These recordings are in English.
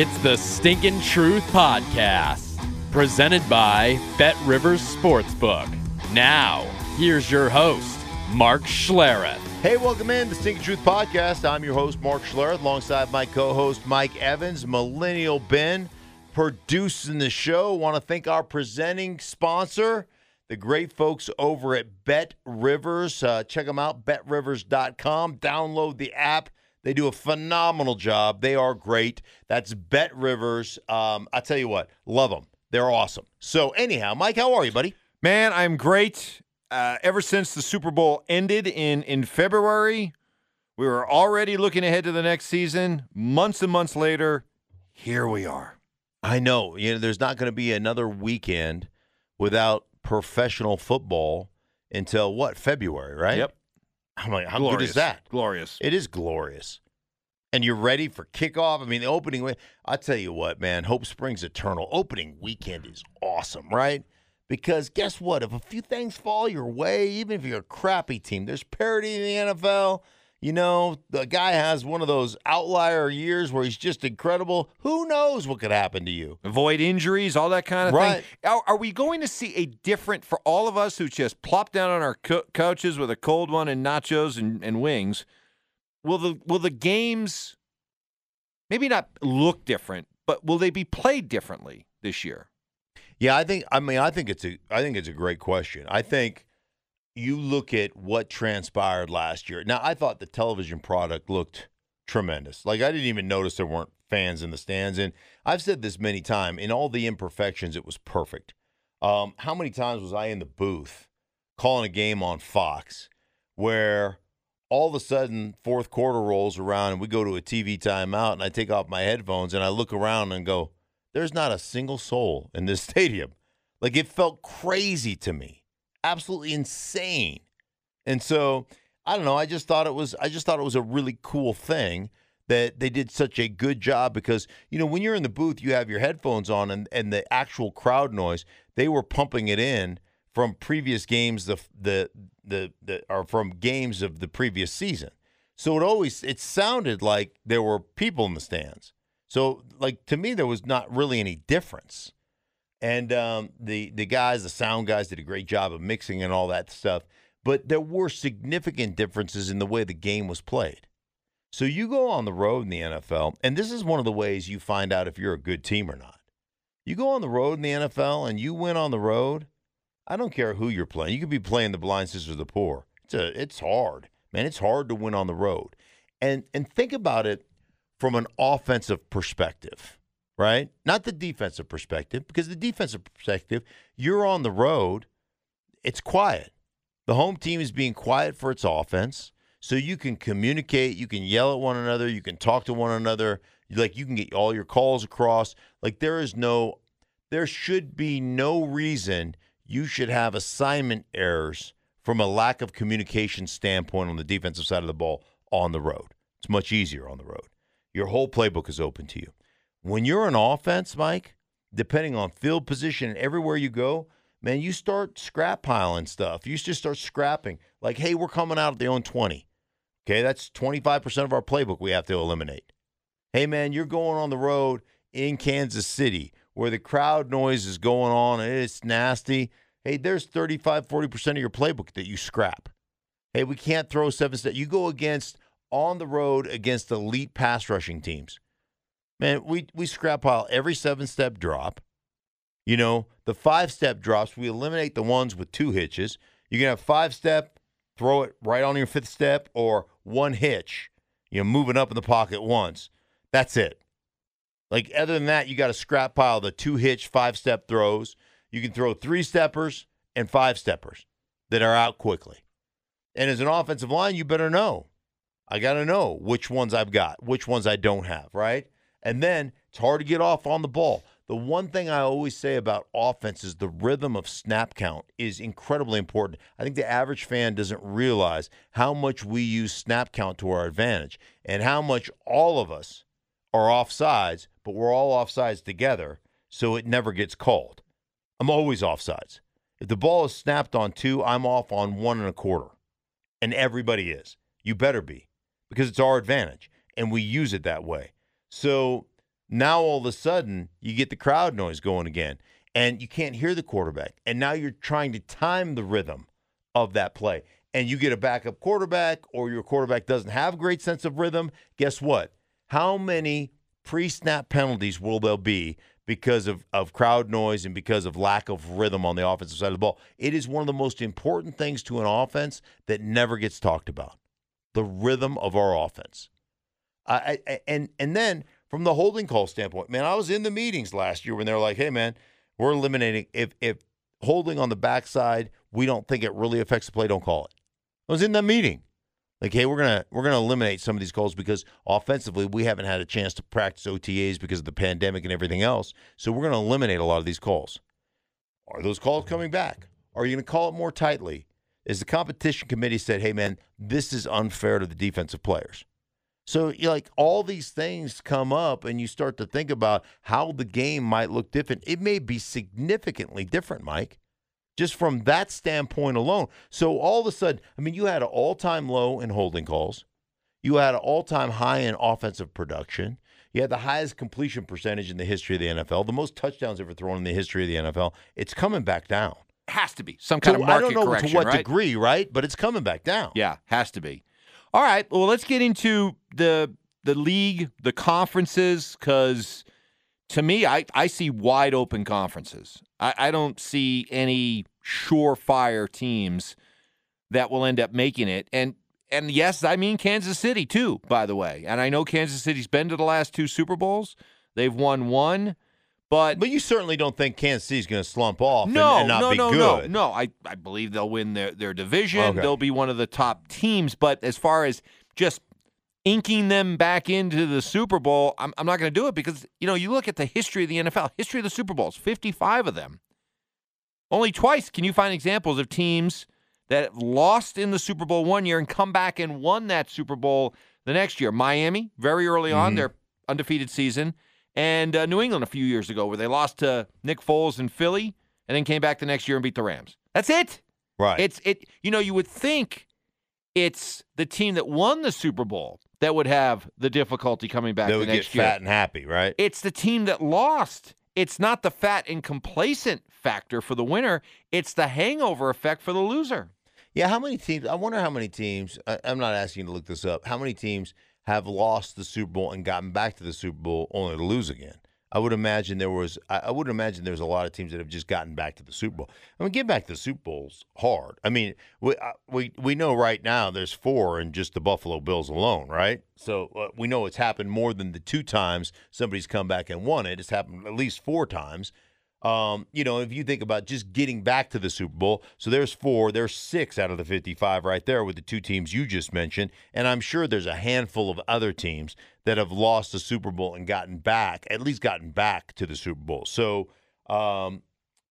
It's the Stinkin' Truth Podcast, presented by Bet Rivers Sportsbook. Now, here's your host, Mark Schlereth. Hey, welcome in the Stinking Truth Podcast. I'm your host, Mark Schlereth, alongside my co-host, Mike Evans, Millennial Ben, producing the show. Want to thank our presenting sponsor, the great folks over at Bet Rivers. Uh, check them out, betrivers.com. Download the app. They do a phenomenal job. They are great. That's Bet Rivers. Um, I tell you what, love them. They're awesome. So, anyhow, Mike, how are you, buddy? Man, I'm great. Uh, ever since the Super Bowl ended in in February, we were already looking ahead to the next season. Months and months later, here we are. I know. You know, there's not going to be another weekend without professional football until what February, right? Yep. I'm like, how Glorious. good is that? Glorious. It is glorious. And you're ready for kickoff. I mean, the opening. I tell you what, man. Hope Springs Eternal opening weekend is awesome, right? Because guess what? If a few things fall your way, even if you're a crappy team, there's parity in the NFL. You know, the guy has one of those outlier years where he's just incredible. Who knows what could happen to you? Avoid injuries, all that kind of Right. thing. Are, are we going to see a different for all of us who just plop down on our co- couches with a cold one and nachos and, and wings? Will the will the games maybe not look different, but will they be played differently this year? Yeah, I think. I mean, I think it's a. I think it's a great question. I think you look at what transpired last year. Now, I thought the television product looked tremendous. Like I didn't even notice there weren't fans in the stands, and I've said this many times. In all the imperfections, it was perfect. Um, how many times was I in the booth calling a game on Fox where all of a sudden fourth quarter rolls around and we go to a TV timeout and I take off my headphones and I look around and go, there's not a single soul in this stadium. Like it felt crazy to me, absolutely insane. And so I don't know. I just thought it was. I just thought it was a really cool thing that they did such a good job because you know when you're in the booth, you have your headphones on and and the actual crowd noise. They were pumping it in from previous games. The the the, the or from games of the previous season. So it always it sounded like there were people in the stands. So like to me there was not really any difference. And um, the the guys, the sound guys, did a great job of mixing and all that stuff. But there were significant differences in the way the game was played. So you go on the road in the NFL, and this is one of the ways you find out if you're a good team or not. You go on the road in the NFL and you win on the road. I don't care who you're playing. You could be playing the Blind Sisters of the Poor. It's a, it's hard, man. It's hard to win on the road. And and think about it from an offensive perspective, right? Not the defensive perspective, because the defensive perspective, you're on the road, it's quiet. The home team is being quiet for its offense, so you can communicate, you can yell at one another, you can talk to one another, like you can get all your calls across. Like there is no there should be no reason you should have assignment errors from a lack of communication standpoint on the defensive side of the ball on the road. It's much easier on the road. Your whole playbook is open to you. When you're an offense, Mike, depending on field position and everywhere you go, man, you start scrap piling stuff. You just start scrapping. Like, hey, we're coming out at the own 20. Okay, that's 25% of our playbook we have to eliminate. Hey, man, you're going on the road in Kansas City where the crowd noise is going on and it's nasty. Hey, there's 35, 40% of your playbook that you scrap. Hey, we can't throw seven steps. You go against on the road against elite pass rushing teams. Man, we, we scrap pile every seven step drop. You know, the five step drops, we eliminate the ones with two hitches. You can have five step, throw it right on your fifth step, or one hitch, you know, moving up in the pocket once. That's it. Like, other than that, you got to scrap pile the two hitch, five step throws. You can throw three steppers and five steppers that are out quickly. And as an offensive line, you better know. I got to know which ones I've got, which ones I don't have, right? And then it's hard to get off on the ball. The one thing I always say about offense is the rhythm of snap count is incredibly important. I think the average fan doesn't realize how much we use snap count to our advantage and how much all of us are offsides, but we're all offsides together, so it never gets called. I'm always offsides. If the ball is snapped on two, I'm off on one and a quarter. And everybody is. You better be because it's our advantage and we use it that way. So Now all of a sudden you get the crowd noise going again, and you can't hear the quarterback. And now you're trying to time the rhythm of that play, and you get a backup quarterback, or your quarterback doesn't have a great sense of rhythm. Guess what? How many pre-snap penalties will there be because of, of crowd noise and because of lack of rhythm on the offensive side of the ball? It is one of the most important things to an offense that never gets talked about. The rhythm of our offense. I, I, and and then from the holding call standpoint, man, I was in the meetings last year when they were like, "Hey, man, we're eliminating if if holding on the backside, we don't think it really affects the play, don't call it." I was in that meeting, like, "Hey, we're gonna we're gonna eliminate some of these calls because offensively we haven't had a chance to practice OTAs because of the pandemic and everything else, so we're gonna eliminate a lot of these calls." Are those calls coming back? Are you gonna call it more tightly? Is the competition committee said, "Hey, man, this is unfair to the defensive players." So, like all these things come up, and you start to think about how the game might look different. It may be significantly different, Mike, just from that standpoint alone. So, all of a sudden, I mean, you had an all time low in holding calls, you had an all time high in offensive production. You had the highest completion percentage in the history of the NFL, the most touchdowns ever thrown in the history of the NFL. It's coming back down. Has to be some kind So of market correction. I don't know correction, to what right? degree, right? But it's coming back down. Yeah, has to be. All right. Well, let's get into the the league, the conferences, because to me, I, I see wide open conferences. I, I don't see any surefire teams that will end up making it. And and yes, I mean Kansas City too, by the way. And I know Kansas City's been to the last two Super Bowls. They've won one. But But you certainly don't think Kansas City's going to slump off and- no, and, not no, be no, good. no, no. I, I believe they'll win their, their division. Okay. They'll be one of the top teams. But as far as just inking them back into the Super Bowl, I'm, I'm not going to do it because, you know, you look at the history of the NFL, history of the Super Bowls, 55 of them. Only twice can you find examples of teams that lost in the Super Bowl one year and come back and won that Super Bowl the next year. Miami, very early on, Mhm. their undefeated season, and uh, New England a few years ago, where they lost to Nick Foles in Philly and then came back the next year and beat the Rams. That's it. Right. It's it. You know, you would think it's the team that won the Super Bowl that would have the difficulty coming back they the would get year. fat and happy, right? It's the team that lost. It's not the fat and complacent factor for the winner. It's the hangover effect for the loser. Yeah, how many teams? I wonder how many teams. I, I'm not asking you to look this up. How many teams have lost the Super Bowl and gotten back to the Super Bowl only to lose again? I would imagine there was. I, would imagine there's a lot of teams that have just gotten back to the Super Bowl. I mean, getting back to the Super Bowl's hard. I mean, we uh, we we know right now there's four in just the Buffalo Bills alone, right? So uh, we know it's happened more than the two times somebody's come back and won it. It's happened at least four times. Um, you know, if you think about just getting back to the Super Bowl, so there's four, there's six out of the 55 right there with the two teams you just mentioned. And I'm sure there's a handful of other teams that have lost the Super Bowl and gotten back, at least gotten back to the Super Bowl. So, um,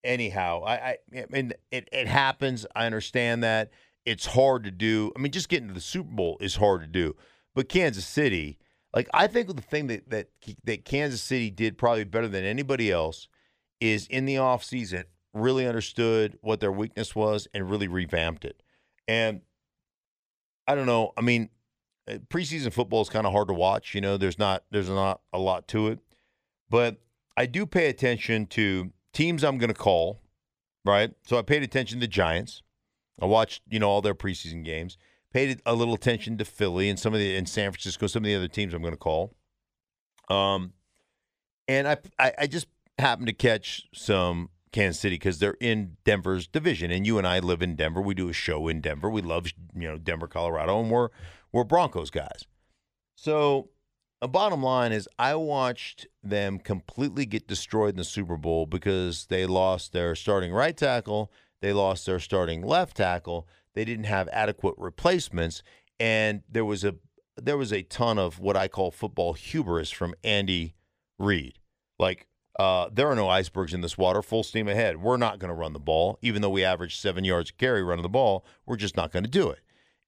anyhow, I, I, I mean, it, it happens. I understand that. It's hard to do. I mean, just getting to the Super Bowl is hard to do. But Kansas City, like, I think the thing that, that, that Kansas City did probably better than anybody else is in the offseason really understood what their weakness was and really revamped it. And I don't know, I mean, uh, preseason football is kind of hard to watch, you know, there's not there's not a lot to it. But I do pay attention to teams I'm going to call, right? So I paid attention to Giants. I watched, you know, all their preseason games. Paid a little attention to Philly and some of the in San Francisco, some of the other teams I'm going to call. Um, and I, I, I just happened to catch some Kansas City because they're in Denver's division, and you and I live in Denver. We do a show in Denver. We love you know Denver, Colorado, and we're we're Broncos guys. So, the bottom line is, I watched them completely get destroyed in the Super Bowl because they lost their starting right tackle, they lost their starting left tackle, they didn't have adequate replacements, and there was a there was a ton of what I call football hubris from Andy Reid. Like, uh, there are no icebergs in this water. Full steam ahead. We're not going to run the ball, even though we average seven yards a carry running the ball. We're just not going to do it.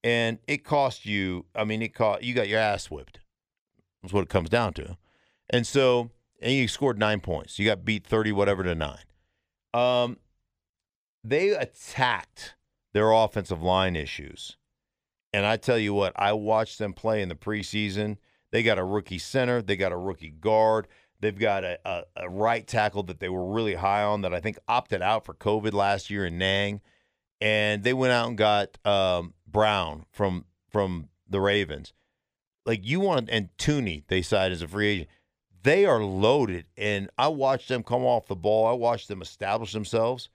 And it cost you. I mean, it cost you got your ass whipped. That's what it comes down to. And so, and you scored nine points. You got beat thirty whatever to nine. Um, they attacked their offensive line issues. And I tell you what, I watched them play in the preseason. They got a rookie center, they got a rookie guard. They've got a, a, a right tackle that they were really high on that I think opted out for COVID last year in Niang, and they went out and got um, Brown from from the Ravens. Like you want and Thuney, they signed as a free agent. They are loaded, and I watched them come off the ball. I watched them establish themselves.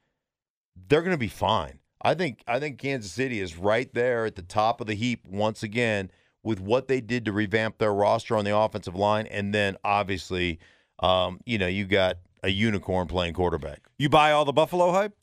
They're going to be fine. I think I think Kansas City is right there at the top of the heap once again with what they did to revamp their roster on the offensive line, and then obviously, um, you know, you got a unicorn playing quarterback. You buy all the Buffalo hype?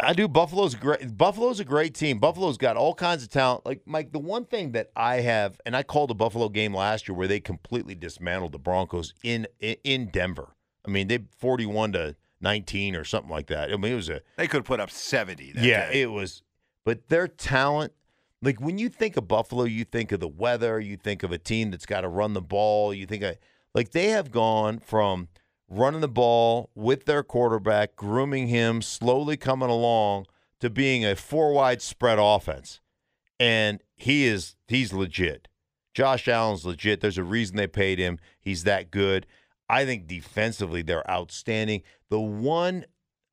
I do. Buffalo's great. Buffalo's a great team. Buffalo's got all kinds of talent. Like Mike, the one thing that I have, and I called a Buffalo game last year where they completely dismantled the Broncos in in Denver. I mean, they forty-one to nineteen or something like that. I mean, it was a They could have put up seventy. That yeah, day. it was. But their talent, like when you think of Buffalo, you think of the weather. You think of a team that's got to run the ball. You think of like they have gone from running the ball with their quarterback, grooming him, slowly coming along to being a four wide spread offense. And he is he's legit. Josh Allen's legit. There's a reason they paid him. He's that good. I think defensively they're outstanding. The one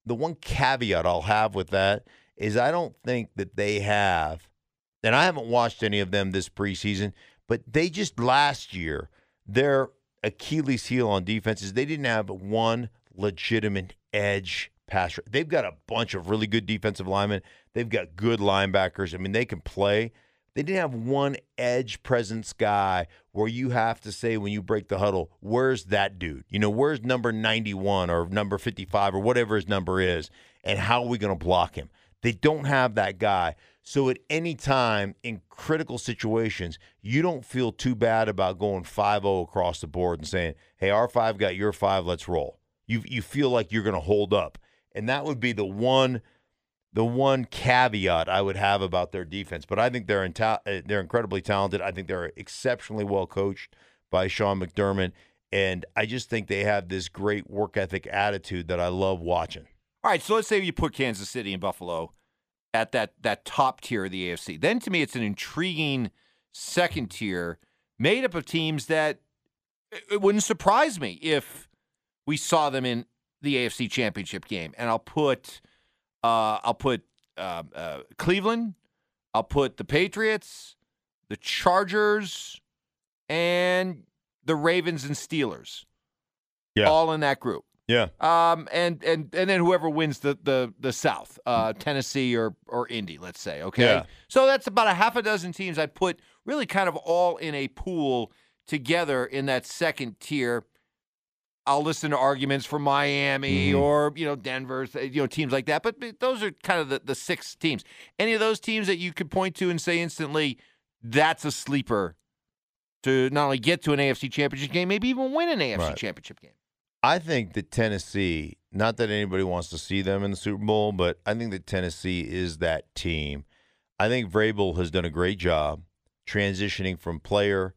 the one caveat I'll have with that is I don't think that they have and I haven't watched any of them this preseason, but they just last year their Achilles heel on defense is they didn't have one legitimate edge passer. They've got a bunch of really good defensive linemen. They've got good linebackers. I mean, they can play. They didn't have one edge presence guy where you have to say when you break the huddle, where's that dude? You know, where's number 91 or number 55 or whatever his number is, and how are we going to block him? They don't have that guy. So at any time in critical situations, you don't feel too bad about going 5-0 across the board and saying, "Hey, our 5 got your 5, let's roll." You you feel like you're going to hold up. And that would be the one the one caveat I would have about their defense. But I think they're in ta- uh, they're incredibly talented. I think they're exceptionally well coached by Sean McDermott and I just think they have this great work ethic attitude that I love watching. All right, so let's say you put Kansas City and Buffalo at that that top tier of the AFC. Then to me, it's an intriguing second tier made up of teams that it- wouldn't surprise me if we saw them in the AFC Championship game. And I'll put uh, I'll put uh, uh, Cleveland, I'll put the Patriots, the Chargers, and the Ravens and Steelers. Yeah. all in that group. Yeah. Um, and and and then whoever wins the the the South, uh, Tennessee or or Indy, let's say. Okay. Yeah. So that's about a half a dozen teams I put really kind of all in a pool together in that second tier. I'll listen to arguments for Miami Mhm. or you know Denver's, uh, you know teams like that. But, but those are kind of the, the six teams. Any of those teams that you could point to and say instantly, that's a sleeper to not only get to an AFC Championship game, maybe even win an AFC Right. Championship game. I think that Tennessee, not that anybody wants to see them in the Super Bowl, but I think that Tennessee is that team. I think Vrabel has done a great job transitioning from player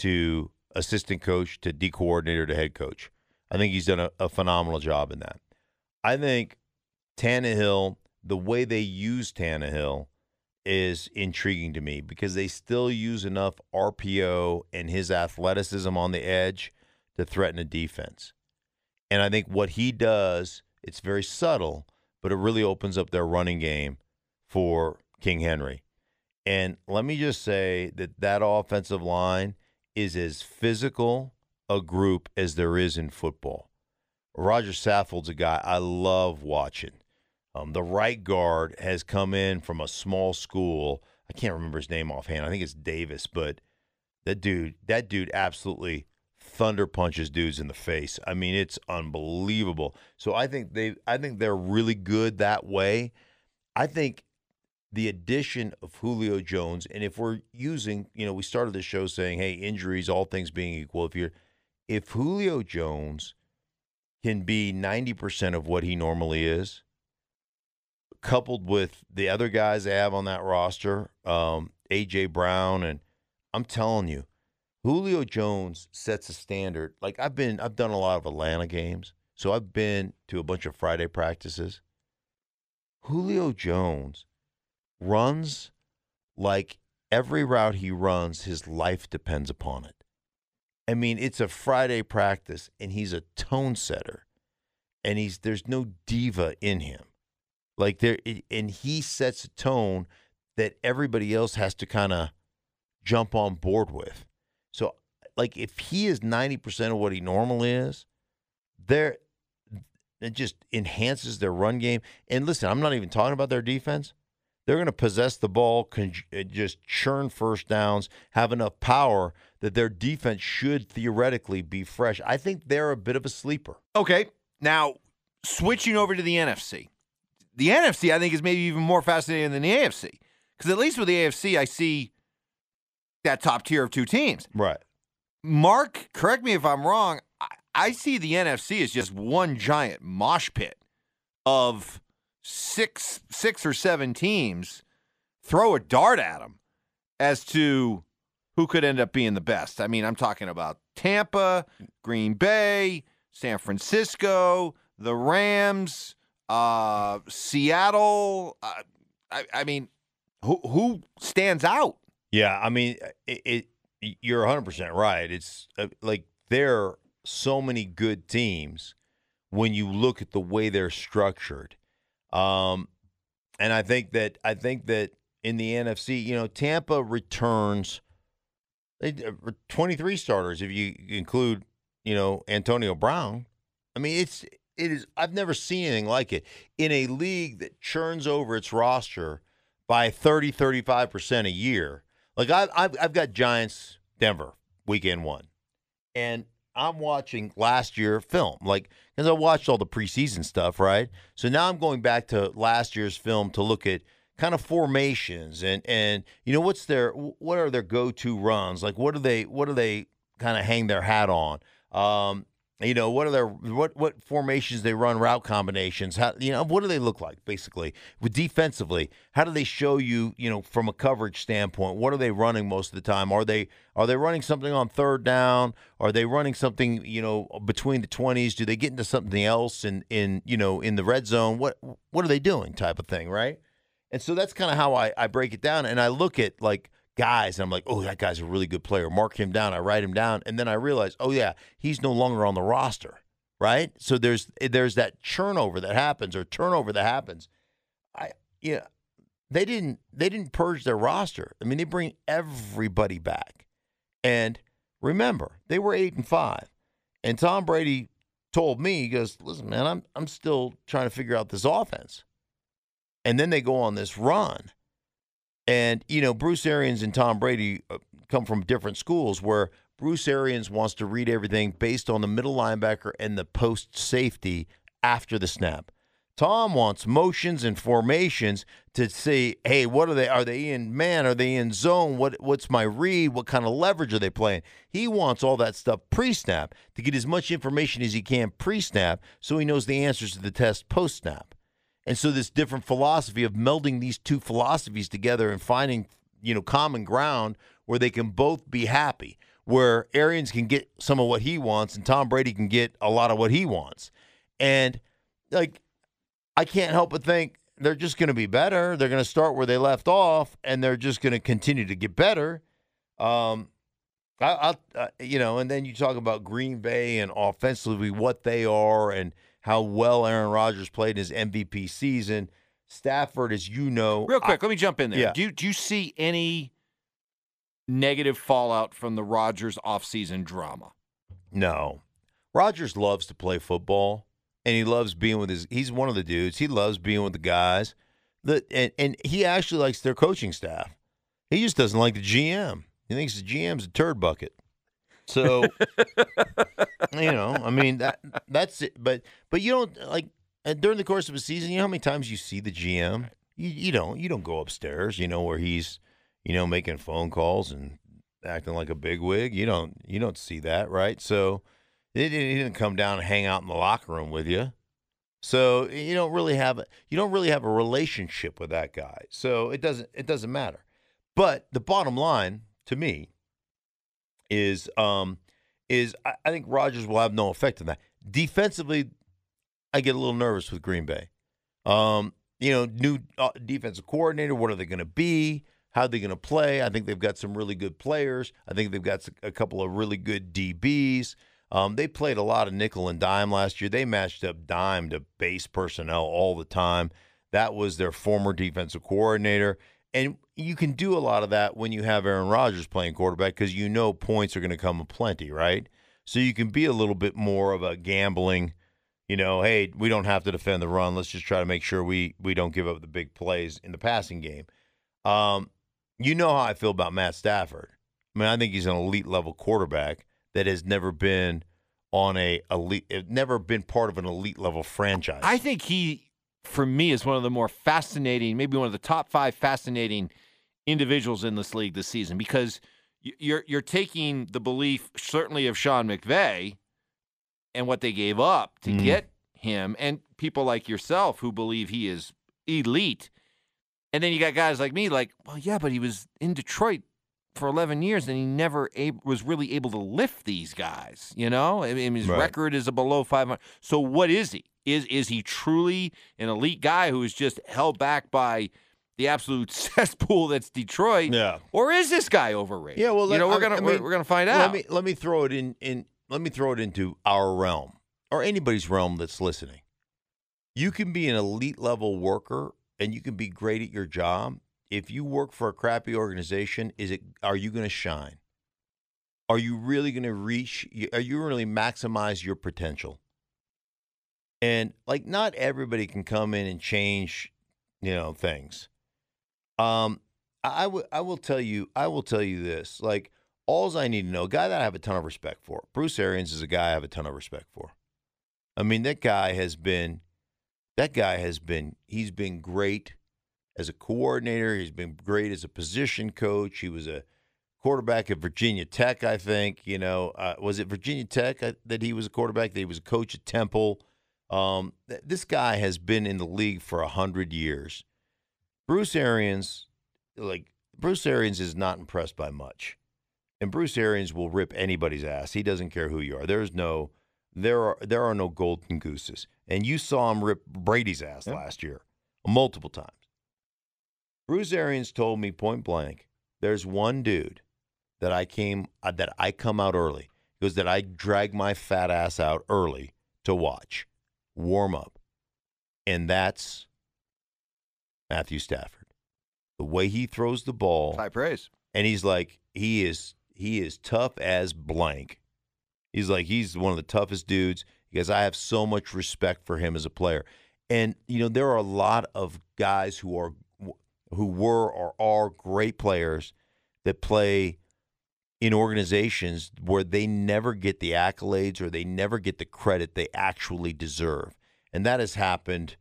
to assistant coach to D coordinator to head coach. I think he's done a, a phenomenal job in that. I think Tannehill, the way they use Tannehill is intriguing to me because they still use enough RPO and his athleticism on the edge to threaten a defense. And I think what he does, it's very subtle, but it really opens up their running game for King Henry. And let me just say that that offensive line is as physical a group as there is in football. Rodger Saffold's a guy I love watching. Um, the right guard has come in from a small school. I can't remember his name offhand. I think it's Davis, but that dude, that dude absolutely thunder punches dudes in the face. I mean, it's unbelievable. So I think they I think they're really good that way. I think the addition of Julio Jones, and if we're using, you know, we started the show saying, hey, injuries, all things being equal, if you're if Julio Jones can be 90% of what he normally is, coupled with the other guys they have on that roster, um, AJ Brown, and I'm telling you, Julio Jones sets a standard. Like I've been, I've done a lot of Atlanta games, so I've been to a bunch of Friday practices. Julio Jones runs like every route he runs, his life depends upon it. I mean, it's a Friday practice, and he's a tone setter, and he's there's no diva in him, like there, and he sets a tone that everybody else has to kind of jump on board with. So, like, if he is ninety percent of what he normally is, there, it just enhances their run game. And listen, I'm not even talking about their defense. They're going to possess the ball, con- uh, just churn first downs, have enough power that their defense should theoretically be fresh. I think they're a bit of a sleeper. Okay. Now, switching over to the NFC. The NFC, I think, is maybe even more fascinating than the AFC. Because at least with the AFC, I see that top tier of two teams. Right. Mark, correct me if I'm wrong. I, I see the NFC as just one giant mosh pit of six, six or seven teams. Throw a dart at them as to who could end up being the best. I mean, I'm talking about Tampa, Green Bay, San Francisco, the Rams, uh, Seattle. Uh, I, I, mean, who who stands out? Yeah, I mean, it, it you're 100 percent right. It's uh, like there are so many good teams when you look at the way they're structured. Um, and I think that I think that in the NFC, you know, Tampa returns uh, 23 starters if you include, you know, Antonio Brown. I mean, it's it is I've never seen anything like it in a league that churns over its roster by 30 35% a year. Like I've I've, I've got Giants Denver weekend 1. And I'm watching last year film, like because I watched all the preseason stuff, right? So now I'm going back to last year's film to look at kind of formations and and you know what's their what are their go to runs? Like what do they what do they kind of hang their hat on? Um, you know what are their what what formations they run route combinations how you know what do they look like basically? With defensively how do they show you you know from a coverage standpoint what are they running most of the time? Are they are they running something on third down? Are they running something you know between the 20s do they get into something else in in you know in the red zone? What what are they doing type of thing right? And so that's kind of how I, I break it down and I look at like guys, and I'm like, oh, that guy's a really good player. Mark him down. I write him down, and then I realize, oh yeah, he's no longer on the roster, right? So there's there's that turnover that happens or turnover that happens. I yeah, they didn't they didn't purge their roster. I mean, they bring everybody back, and remember, they were eight and five, and Tom Brady told me, he goes, listen, man, I'm I'm still trying to figure out this offense. And then they go on this run and, you know, Bruce Arians and Tom Brady uh, come from different schools where Bruce Arians wants to read everything based on the middle linebacker and the post safety after the snap. Tom wants motions and formations to see, hey, what are they? Are they in man? Are they in zone? What what's my read? What kind of leverage are they playing? He wants all that stuff pre-snap to get as much information as he can pre-snap so he knows the answers to the test post-snap. And so this different philosophy of melding these two philosophies together and finding, you know, common ground where they can both be happy, where Arians can get some of what he wants and Tom Brady can get a lot of what he wants. And like I can't help but think they're just going to be better. They're going to start where they left off and they're just going to continue to get better. Um I, I uh, you know, and then you talk about Green Bay and offensively what they are and how well Aaron Rodgers played in his MVP season. Stafford, as you know, real quick, I, let me jump in there. Yeah. Do you, do you see any negative fallout from the Rodgers offseason drama? No. Rodgers loves to play football and he loves being with his he's one of the dudes. He loves being with the guys. The and, and he actually likes their coaching staff. He just doesn't like the GM. He thinks the GM's a turd bucket. So, you know, I mean that that's it. But but you don't like uh, during the course of a season. You know how many times you see the GM? You, you don't you don't go upstairs. You know where he's you know making phone calls and acting like a big wig. You don't you don't see that, right? So he didn't come down and hang out in the locker room with you. So you don't really have a, you don't really have a relationship with that guy. So it doesn't it doesn't matter. But the bottom line to me is um is I, I think Rodgers will have no effect on that. Defensively, I get a little nervous with Green Bay. Um, you know, new uh, defensive coordinator. What are they going to be? How are they going to play? I think they've got some really good players. I think they've got a couple of really good DBs. Um, they played a lot of nickel and dime last year. They matched up dime to base personnel all the time. That was their former defensive coordinator. And you can do a lot of that when you have Aaron Rodgers playing quarterback because you know points are going to come aplenty, right? So you can be a little bit more of a gambling, you know, hey, we don't have to defend the run. Let's just try to make sure we we don't give up the big plays in the passing game. Um, you know how I feel about Matt Stafford. I mean, I think he's an elite level quarterback that has never been on a elite, never been part of an elite level franchise. I think he, for me, is one of the more fascinating, maybe one of the top five fascinating individuals in this league this season because you're you're taking the belief certainly of Sean McVay and what they gave up to Mm. get him, and people like yourself who believe he is elite. And then you got guys like me, like, well, yeah, but he was in Detroit for 11 years and he never ab- was really able to lift these guys. You know, I mean, his Right. record is a below 500. So what is he? Is is he truly an elite guy who is just held back by the absolute cesspool that's Detroit? yeah. Or is this guy overrated? Yeah, well, you know, we're I gonna mean, we're, we're gonna find out. Let me let me throw it in in let me throw it into our realm or anybody's realm that's listening. You can be an elite level worker and you can be great at your job. If you work for a crappy organization, is it are you going to shine? Are you really going to reach are you really maximize your potential? And like not everybody can come in and change, you know, things. Um I, will I will tell you I will tell you this. Like alls I need to know, a guy that I have a ton of respect for. Bruce Arians is a guy I have a ton of respect for. I mean, that guy has been that guy has been he's been great as a coordinator, he's been great as a position coach. He was a quarterback at Virginia Tech, I think. You know, uh, was it Virginia Tech uh, that he was a quarterback? That he was a coach at Temple. Um, th- this guy has been in the league for a hundred years. Bruce Arians, like Bruce Arians, is not impressed by much, and Bruce Arians will rip anybody's ass. He doesn't care who you are. There's no, there are there are no golden gooses, and you saw him rip Brady's ass Yeah. last year multiple times. Bruce Arians told me point blank, "There's one dude that I came uh, that I come out early. He goes that I drag my fat ass out early to watch, warm up, and that's Matthew Stafford. The way he throws the ball, High praise. and he's like he is he is tough as blank. He's like he's one of the toughest dudes because I have so much respect for him as a player. And you know there are a lot of guys who are who were or are great players that play in organizations where they never get the accolades or they never get the credit they actually deserve. And that has happened,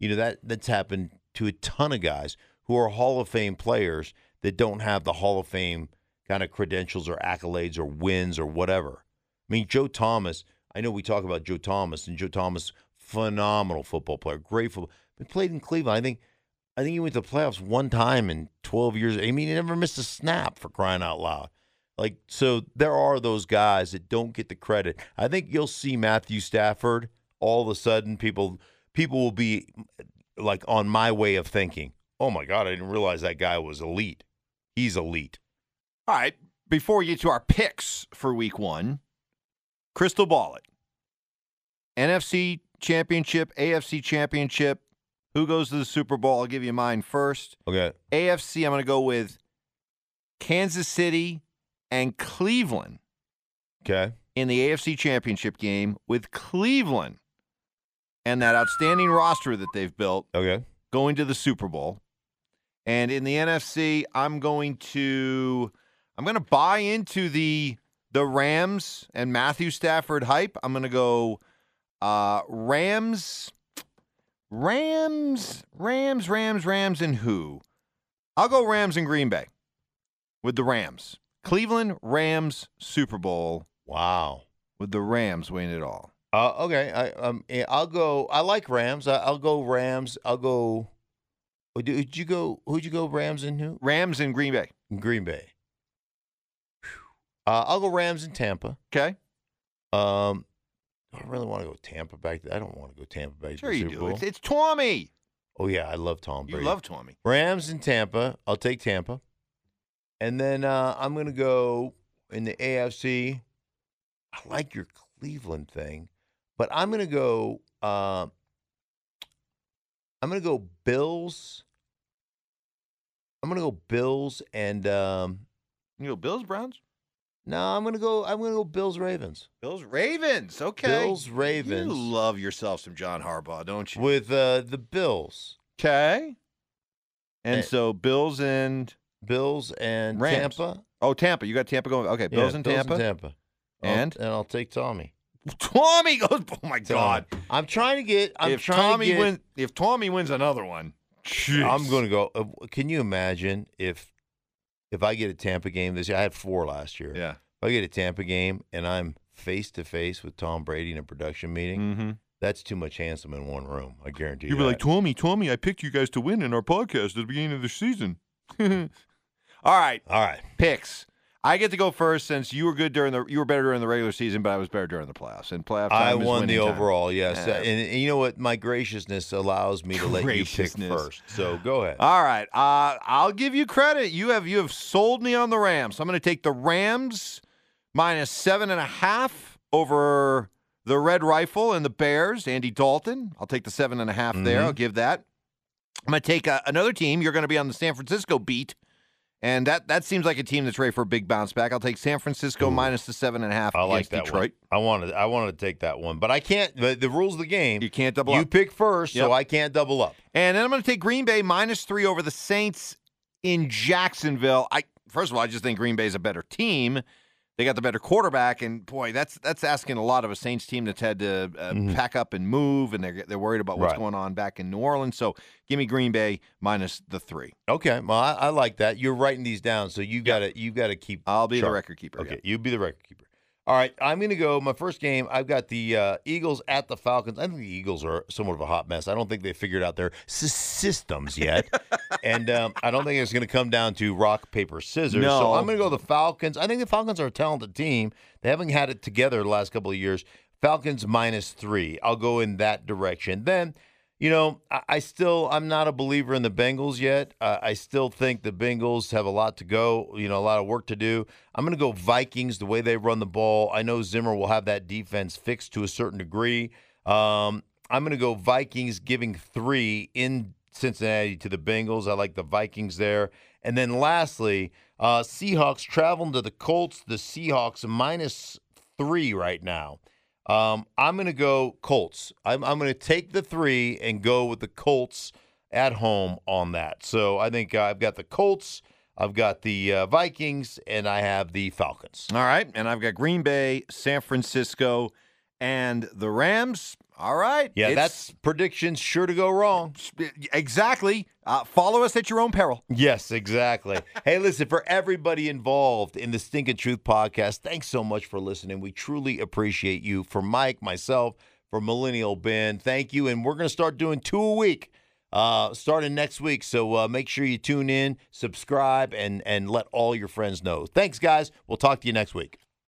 you know, that that's happened to a ton of guys who are Hall of Fame players that don't have the Hall of Fame kind of credentials or accolades or wins or whatever. I mean, Joe Thomas, I know we talk about Joe Thomas and Joe Thomas, phenomenal football player, great football. But played in Cleveland. I think I think he went to the playoffs one time in 12 years. I mean, he never missed a snap for crying out loud. Like, so there are those guys that don't get the credit. I think you'll see Matthew Stafford all of a sudden. People, people will be like on my way of thinking. Oh my God, I didn't realize that guy was elite. He's elite. All right. Before we get to our picks for week one, crystal ball it. NFC championship, AFC championship. Who goes to the Super Bowl? I'll give you mine first. Okay. AFC, I'm going to go with Kansas City and Cleveland Okay. in the AFC championship game with Cleveland and that outstanding roster that they've built Okay. going to the Super Bowl. And in the NFC, I'm going to I'm going to buy into the the Rams and Matthew Stafford hype. I'm going to go uh Rams Rams Rams Rams Rams and who? I'll go Rams and Green Bay with the Rams. Cleveland Rams Super Bowl Wow. with the Rams winning it all. Uh, okay. I um, I'll go. I like Rams. I, I'll go Rams. I'll go. Did you go? Who'd you go? Rams and who? Rams and Green Bay. Green Bay. Uh, I'll go Rams in Tampa. Okay? Um, I don't really want to go Tampa back. I don't want to go Tampa back. Sure you do. Bowl. It's, it's Tommy. oh yeah, I love Tom You love Tommy. Rams in Tampa. I'll take Tampa. And then uh, I'm going to go in the AFC. I like your Cleveland thing, but I'm going to go. Uh, I'm going to go Bills. I'm going to go Bills and um, You go Bills, Browns? no, I'm going to go. I'm going to go Bills Ravens Bills, Ravens. Okay. Bills, Ravens. You love yourself some John Harbaugh, don't you? with uh, the Bills, Okay. And Eh. so Bills and Bills and Rams. Tampa. oh Tampa, you got Tampa going. Okay, Bills Yeah, and Bills Tampa. and Tampa. I'll- And? and I'll take Tommy. Tommy goes. Oh my God! I'm trying to get. I'm if trying Tommy to get, wins, if Tommy wins another one, I'm going to go. Uh, can you imagine if if I get a Tampa game this year? I had four last year. Yeah. If I get a Tampa game and I'm face to face with Tom Brady in a production meeting, Mm-hmm. that's too much handsome in one room. I guarantee You'd you. be like. Tommy, Tommy, I picked you guys to win in our podcast at the beginning of the season. All right, all right. picks. I get to go first since you were good during the you were better during the regular season, but I was better during the playoffs. And playoff I won the time. overall, yes. Yeah. And, and you know what? My graciousness allows me to let you pick first. So go ahead. All right, uh, I'll give you credit. You have you have sold me on the Rams. So I'm going to take the Rams minus seven and a half over the Red Rifle and the Bears. Andy Dalton. I'll take the seven and a half there. Mhm. I'll give that. I'm going to take uh, another team. You're going to be on the San Francisco beat. And that, that seems like a team that's ready for a big bounce back. I'll take San Francisco Ooh. minus the seven and a half I like that Detroit. one. I wanted I wanted to take that one, but I can't. The, the rules of the game. You can't double up. you up. pick first, Yep. so I can't double up. And then I'm going to take Green Bay minus three over the Saints in Jacksonville. I first of all, I just think Green Bay's a better team. They got the better quarterback, and boy, that's that's asking a lot of a Saints team that's had to uh, Mhm. pack up and move, and they're they're worried about what's Right. going on back in New Orleans. So give me Green Bay minus the three. Okay, well, I, I like that. You're writing these down, so you got to you got to keep. I'll be the record keeper. Okay, you be the record keeper. All right, I'm going to go. My first game, I've got the uh, Eagles at the Falcons. I think the Eagles are somewhat of a hot mess. I don't think they figured out their s- systems yet, and um, I don't think it's going to come down to rock paper scissors. So I'm going to go the Falcons. I think the Falcons are a talented team. They haven't had it together the last couple of years. Falcons minus three. I'll go in that direction. Then you know, I, I still I'm not a believer in the Bengals yet. Uh, I still think the Bengals have a lot to go. You know, a lot of work to do. I'm going to go Vikings the way they run the ball. I know Zimmer will have that defense fixed to a certain degree. Um, I'm going to go Vikings giving three in Cincinnati to the Bengals. I like the Vikings there. And then lastly, uh, Seahawks traveling to the Colts. The Seahawks minus three right now. Um, I'm going to go Colts. I'm, I'm going to take the three and go with the Colts at home on that. So I think uh, I've got the Colts, I've got the uh, Vikings, and I have the Falcons. All right, and I've got Green Bay, San Francisco, and the Rams. All right, Yeah, it's- that's predictions sure to go wrong. exactly. Uh, follow us at your own peril. Yes, exactly. hey, listen, for everybody involved in the Stinking Truth podcast, thanks so much for listening. We truly appreciate you. For Mike, myself, for Millennial Ben, thank you. And we're going to start doing two a week uh, starting next week. So uh, make sure you tune in, subscribe, and, and let all your friends know. Thanks, guys. We'll talk to you next week.